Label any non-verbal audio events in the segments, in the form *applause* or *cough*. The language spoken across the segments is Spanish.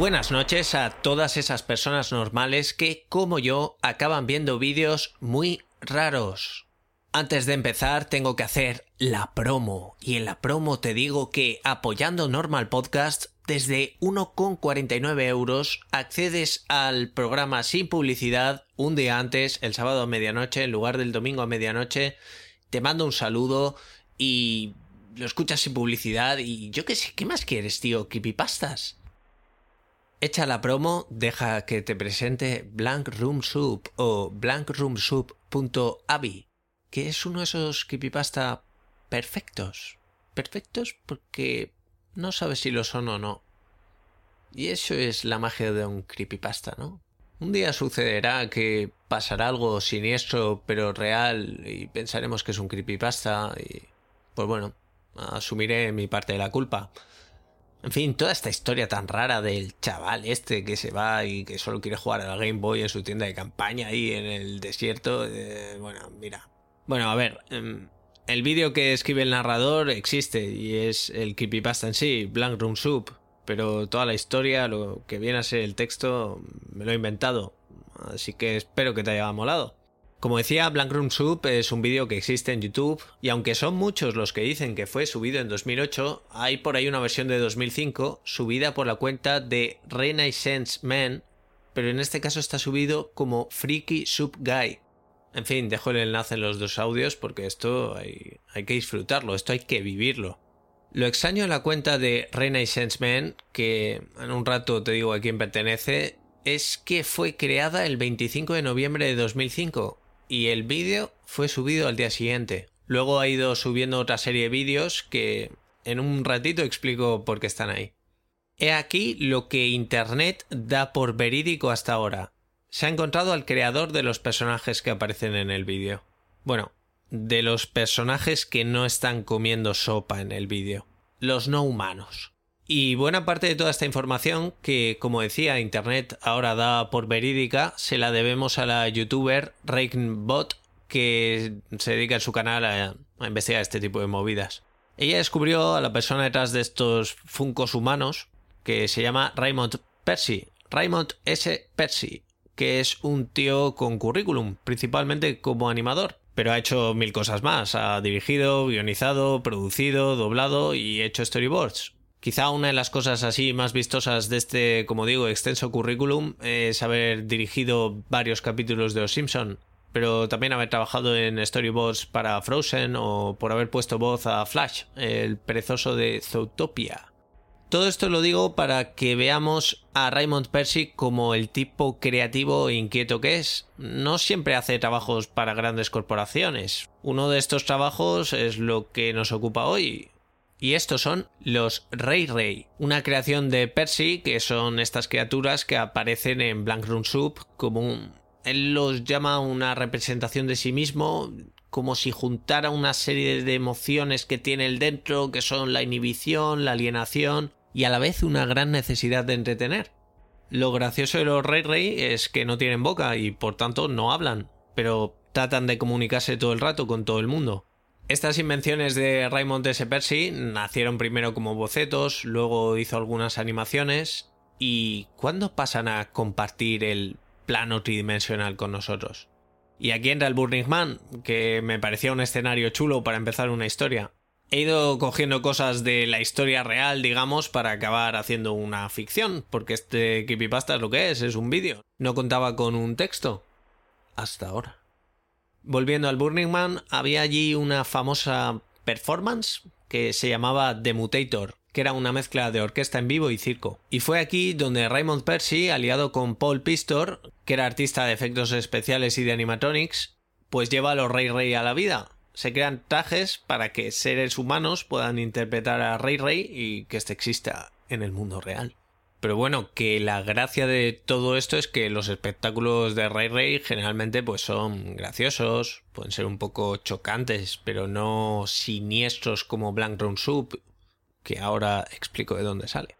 Buenas noches a todas esas personas normales que, como yo, acaban viendo vídeos muy raros. Antes de empezar, tengo que hacer la promo. Y en la promo te digo que apoyando Normal Podcast desde 1,49 euros accedes al programa sin publicidad un día antes, el sábado a medianoche, en lugar del domingo a medianoche. Te mando un saludo y lo escuchas sin publicidad. Y yo qué sé, ¿qué más quieres, tío? Creepypastas. Echa la promo, deja que te presente Blank Room Soup o blankroomsoup.avi, que es uno de esos creepypasta perfectos. Perfectos porque no sabes si lo son o no. Y eso es la magia de un creepypasta, ¿no? Un día sucederá que pasará algo siniestro pero real y pensaremos que es un creepypasta y pues bueno, asumiré mi parte de la culpa. En fin, toda esta historia tan rara del chaval este que se va y que solo quiere jugar al Game Boy en su tienda de campaña ahí en el desierto. Eh, bueno, mira. Bueno, a ver. Em, el vídeo que escribe el narrador existe y es el creepypasta en sí, Blank Room Soup. Pero toda la historia, lo que viene a ser el texto, me lo he inventado. Así que espero que te haya molado. Como decía, Blank Room Soup es un vídeo que existe en YouTube y aunque son muchos los que dicen que fue subido en 2008, hay por ahí una versión de 2005 subida por la cuenta de Renaissance Man, pero en este caso está subido como Freaky Soup Guy. En fin, dejo el enlace en los dos audios porque esto hay, que disfrutarlo, esto hay que vivirlo. Lo extraño en la cuenta de Renaissance Man, que en un rato te digo a quién pertenece, es que fue creada el 25 de noviembre de 2005 y el vídeo fue subido al día siguiente. Luego ha ido subiendo otra serie de vídeos que en un ratito explico por qué están ahí. He aquí lo que Internet da por verídico hasta ahora. Se ha encontrado al creador de los personajes que aparecen en el vídeo. Bueno, de los personajes que no están comiendo sopa en el vídeo. Los no humanos. Y buena parte de toda esta información, que como decía, Internet ahora da por verídica, se la debemos a la youtuber Rakenbot, que se dedica en su canal a, investigar este tipo de movidas. Ella descubrió a la persona detrás de estos funcos humanos, que se llama Raymond Percy. Raymond S. Percy, que es un tío con currículum, principalmente como animador pero ha hecho mil cosas más. Ha dirigido, guionizado, producido, doblado y hecho storyboards. Quizá una de las cosas así más vistosas de este, como digo, extenso currículum es haber dirigido varios capítulos de Los Simpson, pero también haber trabajado en storyboards para Frozen o por haber puesto voz a Flash, el perezoso de Zootopia. Todo esto lo digo para que veamos a Raymond Percy como el tipo creativo e inquieto que es. No siempre hace trabajos para grandes corporaciones. Uno de estos trabajos es lo que nos ocupa hoy, y estos son los Ray Ray, una creación de Percy que son estas criaturas que aparecen en Blank Room Soup como un... Él los llama una representación de sí mismo, como si juntara una serie de emociones que tiene el dentro, que son la inhibición, la alienación y a la vez una gran necesidad de entretener. Lo gracioso de los Ray Ray es que no tienen boca y por tanto no hablan, pero tratan de comunicarse todo el rato con todo el mundo. Estas invenciones de Raymond S. Percy nacieron primero como bocetos, luego hizo algunas animaciones. ¿Y cuándo pasan a compartir el plano tridimensional con nosotros? Y aquí entra el Burning Man, que me parecía un escenario chulo para empezar una historia. He ido cogiendo cosas de la historia real, digamos, para acabar haciendo una ficción, porque este creepypasta es lo que es, es un vídeo. No contaba con un texto. Hasta ahora. Volviendo al Burning Man, había allí una famosa performance que se llamaba The Mutator, que era una mezcla de orquesta en vivo y circo. Y fue aquí donde Raymond Percy, aliado con Paul Pistor, que era artista de efectos especiales y de animatronics, pues lleva a los Rey Rey a la vida. Se crean trajes para que seres humanos puedan interpretar a Rey Rey y que este exista en el mundo real. Pero bueno, que la gracia de todo esto es que los espectáculos de Ray Ray generalmente pues son graciosos, pueden ser un poco chocantes, pero no siniestros como Blank Room Soup, que ahora explico de dónde sale.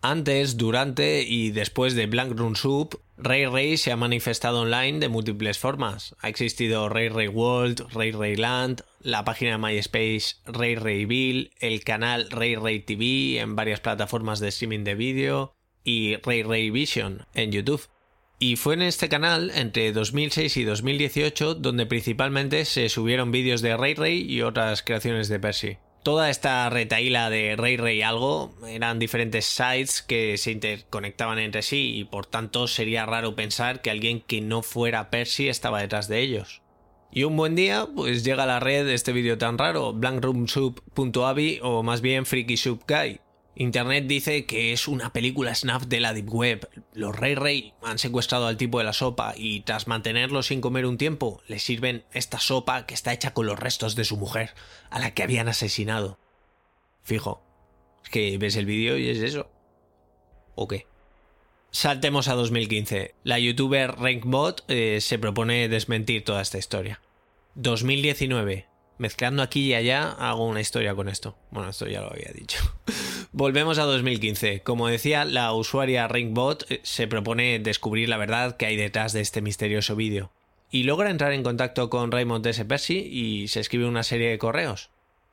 Antes, durante y después de Blank Room Soup, Ray Ray se ha manifestado online de múltiples formas. Ha existido Ray Ray World, Ray Ray Land, la página de MySpace Ray Ray Bill, el canal Ray Ray TV en varias plataformas de streaming de vídeo, y Ray Ray Vision en YouTube. Y fue en este canal, entre 2006 y 2018, donde principalmente se subieron vídeos de Ray Ray y otras creaciones de Percy. Toda esta retaíla de Ray Ray algo eran diferentes sites que se interconectaban entre sí y por tanto sería raro pensar que alguien que no fuera Percy estaba detrás de ellos. Y un buen día, pues llega a la red este vídeo tan raro, blankroomsoup.avi o más bien Freaky Soup Guy, Internet dice que es una película snap de la Deep Web. Los Rey Rey han secuestrado al tipo de la sopa y tras mantenerlo sin comer un tiempo, le sirven esta sopa que está hecha con los restos de su mujer, a la que habían asesinado. Fijo. Es que ves el vídeo y es eso. ¿O qué? Saltemos a 2015. La youtuber Rankbot eh, se propone desmentir toda esta historia. 2019 mezclando aquí y allá, hago una historia con esto. Bueno, esto ya lo había dicho. Volvemos a 2015. Como decía, la usuaria Ringbot eh, se propone descubrir la verdad que hay detrás de este misterioso vídeo. Y logra entrar en contacto con Raymond S. Percy y se escribe una serie de correos.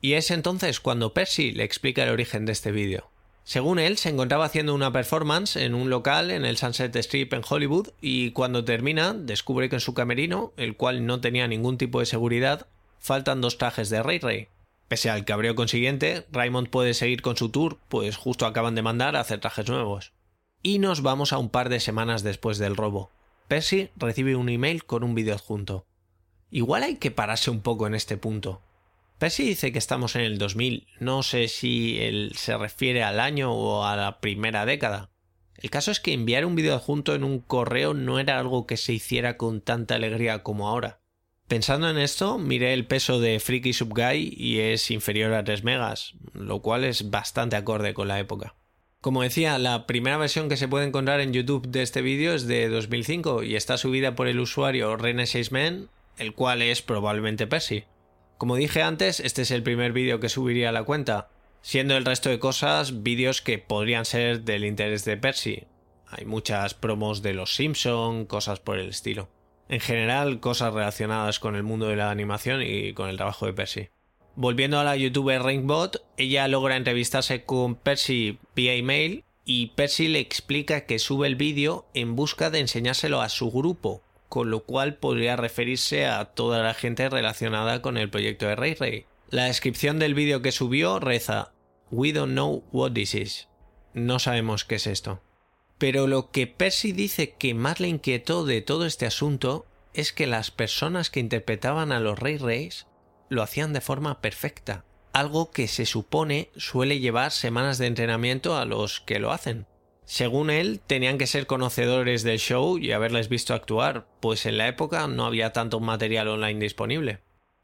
Y es entonces cuando Percy le explica el origen de este vídeo. Según él, se encontraba haciendo una performance en un local en el Sunset Strip en Hollywood y cuando termina descubre que en su camerino, el cual no tenía ningún tipo de seguridad, faltan dos trajes de Ray Ray. Pese al cabreo consiguiente, Raymond puede seguir con su tour, pues justo acaban de mandar a hacer trajes nuevos. Y nos vamos a un par de semanas después del robo. Percy recibe un email con un vídeo adjunto. Igual hay que pararse un poco en este punto. Percy dice que estamos en el 2000, no sé si él se refiere al año o a la primera década. El caso es que enviar un vídeo adjunto en un correo no era algo que se hiciera con tanta alegría como ahora. Pensando en esto, miré el peso de Freaky Subguy y es inferior a 3 megas, lo cual es bastante acorde con la época. Como decía, la primera versión que se puede encontrar en YouTube de este vídeo es de 2005 y está subida por el usuario Rene6men, el cual es probablemente Percy. Como dije antes, este es el primer vídeo que subiría a la cuenta, siendo el resto de cosas vídeos que podrían ser del interés de Percy. Hay muchas promos de los Simpson, cosas por el estilo en general cosas relacionadas con el mundo de la animación y con el trabajo de Percy. Volviendo a la youtuber Ringbot, ella logra entrevistarse con Percy vía email y Percy le explica que sube el vídeo en busca de enseñárselo a su grupo, con lo cual podría referirse a toda la gente relacionada con el proyecto de Ray Ray. La descripción del vídeo que subió reza We don't know what this is. No sabemos qué es esto. Pero lo que Percy dice que más le inquietó de todo este asunto es que las personas que interpretaban a los Rey Reyes lo hacían de forma perfecta, algo que se supone suele llevar semanas de entrenamiento a los que lo hacen. Según él, tenían que ser conocedores del show y haberles visto actuar, pues en la época no había tanto material online disponible.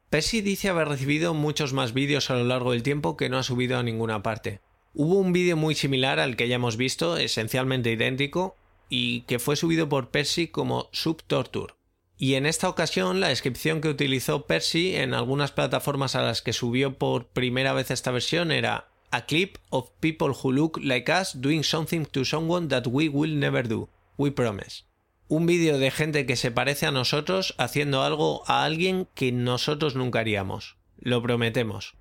Percy dice haber recibido muchos más vídeos a lo largo del tiempo que no ha subido a ninguna parte, Hubo un vídeo muy similar al que ya hemos visto, esencialmente idéntico, y que fue subido por Percy como Subtorture. Y en esta ocasión la descripción que utilizó Percy en algunas plataformas a las que subió por primera vez esta versión era A clip of people who look like us doing something to someone that we will never do. We promise. Un vídeo de gente que se parece a nosotros haciendo algo a alguien que nosotros nunca haríamos. Lo prometemos.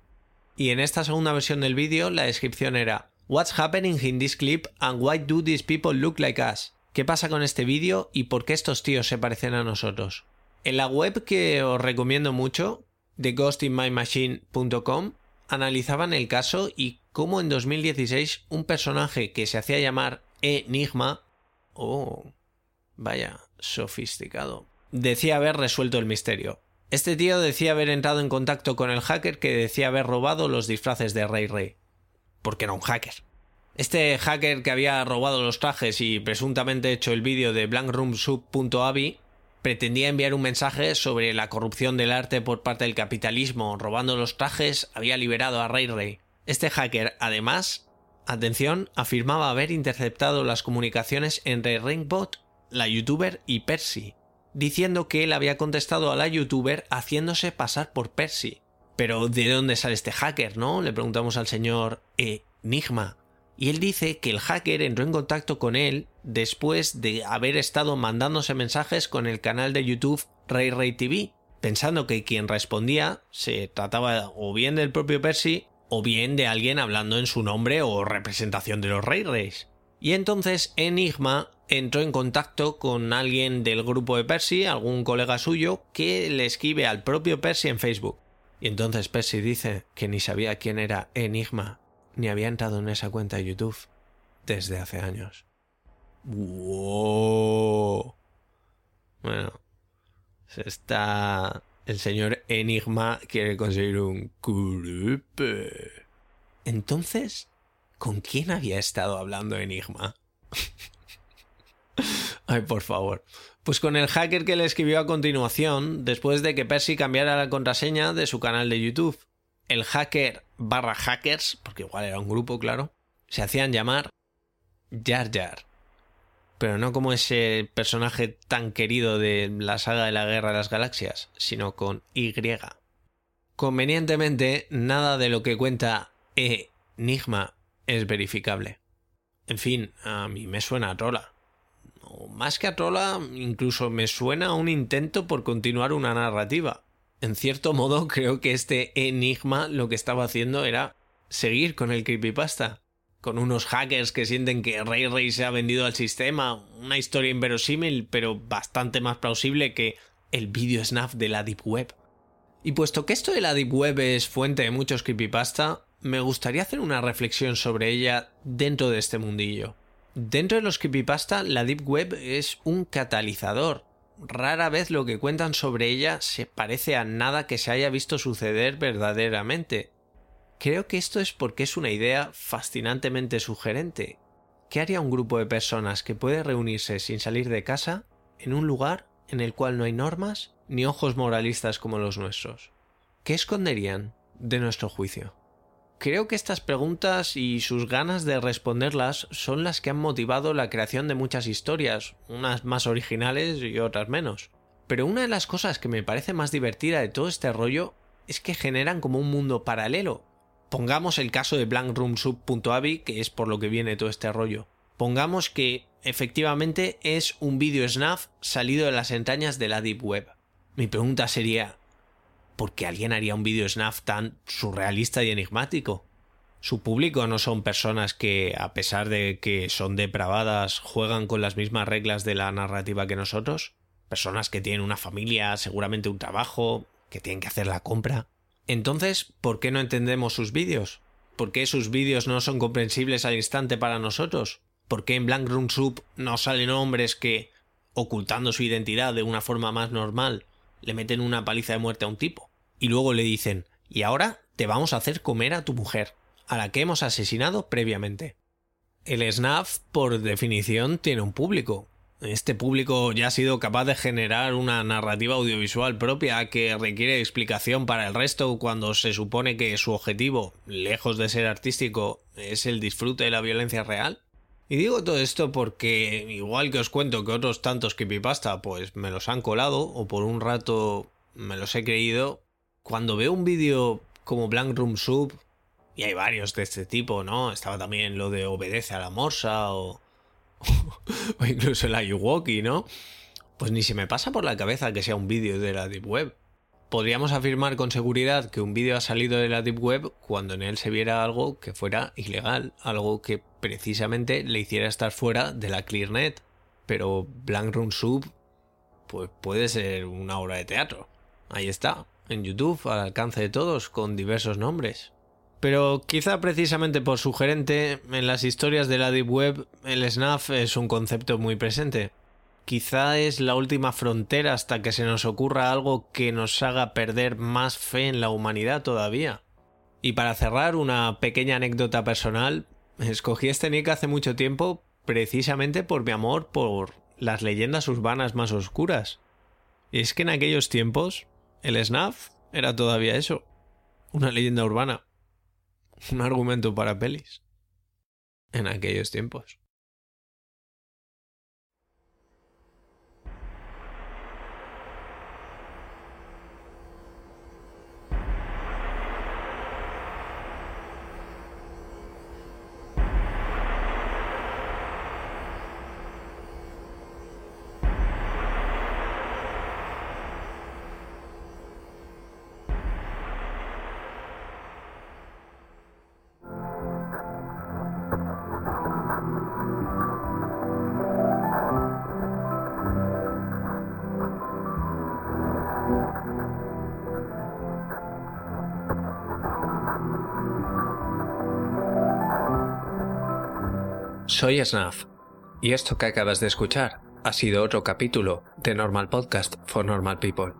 Y en esta segunda versión del vídeo la descripción era What's happening in this clip and why do these people look like us? ¿Qué pasa con este vídeo y por qué estos tíos se parecen a nosotros? En la web que os recomiendo mucho, theghostinmymachine.com, analizaban el caso y cómo en 2016 un personaje que se hacía llamar Enigma, oh, vaya, sofisticado, decía haber resuelto el misterio. Este tío decía haber entrado en contacto con el hacker que decía haber robado los disfraces de Rey Rey. Porque era un hacker. Este hacker que había robado los trajes y presuntamente hecho el vídeo de blankroomsub.avi pretendía enviar un mensaje sobre la corrupción del arte por parte del capitalismo. Robando los trajes había liberado a Rey Rey. Este hacker, además, atención, afirmaba haber interceptado las comunicaciones entre Ringbot, la youtuber y Percy, diciendo que él había contestado a la youtuber haciéndose pasar por Percy. Pero ¿de dónde sale este hacker, no? Le preguntamos al señor Enigma. Y él dice que el hacker entró en contacto con él después de haber estado mandándose mensajes con el canal de YouTube Ray Ray TV, pensando que quien respondía se trataba o bien del propio Percy o bien de alguien hablando en su nombre o representación de los Ray Rays. Y entonces Enigma entró en contacto con alguien del grupo de Percy, algún colega suyo, que le escribe al propio Percy en Facebook. Y entonces Percy dice que ni sabía quién era Enigma, ni había entrado en esa cuenta de YouTube desde hace años. ¡Wow! Bueno, está. El señor Enigma quiere conseguir un grupo. Entonces, ¿con quién había estado hablando Enigma? *laughs* Por favor. Pues con el hacker que le escribió a continuación, después de que Percy cambiara la contraseña de su canal de YouTube. El hacker barra hackers, porque igual era un grupo, claro, se hacían llamar Jar Jar. Pero no como ese personaje tan querido de la saga de la Guerra de las Galaxias, sino con Y. Convenientemente, nada de lo que cuenta Enigma es verificable. En fin, a mí me suena a trola. Más que a trola, incluso me suena a un intento por continuar una narrativa. En cierto modo, *laughs* creo que este enigma lo que estaba haciendo era seguir con el creepypasta. Con unos hackers que sienten que Rey Rey se ha vendido al sistema. Una historia inverosímil, pero bastante más plausible que el vídeo snap de la Deep Web. Y puesto que esto de la Deep Web es fuente de muchos creepypasta, me gustaría hacer una reflexión sobre ella dentro de este mundillo. Dentro de los creepypasta, la Deep Web es un catalizador. Rara vez lo que cuentan sobre ella se parece a nada que se haya visto suceder verdaderamente. Creo que esto es porque es una idea fascinantemente sugerente. ¿Qué haría un grupo de personas que puede reunirse sin salir de casa en un lugar en el cual no hay normas ni ojos moralistas como los nuestros? ¿Qué esconderían de nuestro juicio? Creo que estas preguntas y sus ganas de responderlas son las que han motivado la creación de muchas historias, unas más originales y otras menos. Pero una de las cosas que me parece más divertida de todo este rollo es que generan como un mundo paralelo. Pongamos el caso de blankroomsub.avi, que es por lo que viene todo este rollo. Pongamos que efectivamente es un vídeo snuff salido de las entrañas de la Deep Web. Mi pregunta sería, porque alguien haría un vídeo snap tan surrealista y enigmático. Su público no son personas que, a pesar de que son depravadas, juegan con las mismas reglas de la narrativa que nosotros. Personas que tienen una familia, seguramente un trabajo, que tienen que hacer la compra. Entonces, ¿por qué no entendemos sus vídeos? ¿Por qué sus vídeos no son comprensibles al instante para nosotros? ¿Por qué en Blank Room Soup no salen hombres que, ocultando su identidad de una forma más normal, le meten una paliza de muerte a un tipo. Y luego le dicen, y ahora te vamos a hacer comer a tu mujer, a la que hemos asesinado previamente. El SNAF, por definición, tiene un público. Este público ya ha sido capaz de generar una narrativa audiovisual propia que requiere explicación para el resto cuando se supone que su objetivo, lejos de ser artístico, es el disfrute de la violencia real. Y digo todo esto porque, igual que os cuento que otros tantos creepypasta pues me los han colado o por un rato me los he creído, cuando veo un vídeo como Blank Room Sub, y hay varios de este tipo, ¿no? Estaba también lo de Obedece a la Morsa o, *laughs* o incluso el Ayuwoki, ¿no? Pues ni se me pasa por la cabeza que sea un vídeo de la Deep Web podríamos afirmar con seguridad que un vídeo ha salido de la Deep Web cuando en él se viera algo que fuera ilegal, algo que precisamente le hiciera estar fuera de la ClearNet. Pero Blank Room Sub, pues puede ser una obra de teatro. Ahí está, en YouTube, al alcance de todos, con diversos nombres. Pero quizá precisamente por sugerente, en las historias de la Deep Web, el SNAF es un concepto muy presente quizá es la última frontera hasta que se nos ocurra algo que nos haga perder más fe en la humanidad todavía. Y para cerrar, una pequeña anécdota personal, escogí este nick hace mucho tiempo precisamente por mi amor por las leyendas urbanas más oscuras. Y es que en aquellos tiempos, el SNAF era todavía eso, una leyenda urbana, un argumento para pelis. En aquellos tiempos. Soy Snaf, y esto que acabas de escuchar ha sido otro capítulo de Normal Podcast for Normal People.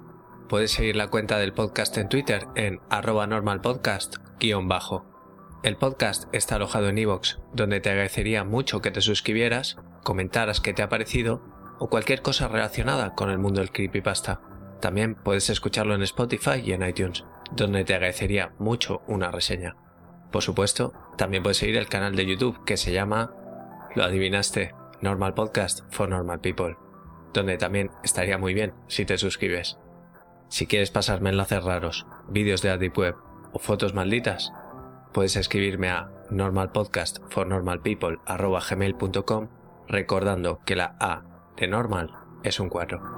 Puedes seguir la cuenta del podcast en Twitter en arroba normalpodcast-bajo. El podcast está alojado en iVoox, donde te agradecería mucho que te suscribieras, comentaras qué te ha parecido o cualquier cosa relacionada con el mundo del creepypasta. También puedes escucharlo en Spotify y en iTunes, donde te agradecería mucho una reseña. Por supuesto, también puedes seguir el canal de YouTube que se llama, lo adivinaste, Normal Podcast for Normal People, donde también estaría muy bien si te suscribes. Si quieres pasarme enlaces raros, vídeos de Deep Web o fotos malditas, puedes escribirme a normalpodcastfornormalpeople.com recordando que la A de normal es un 4.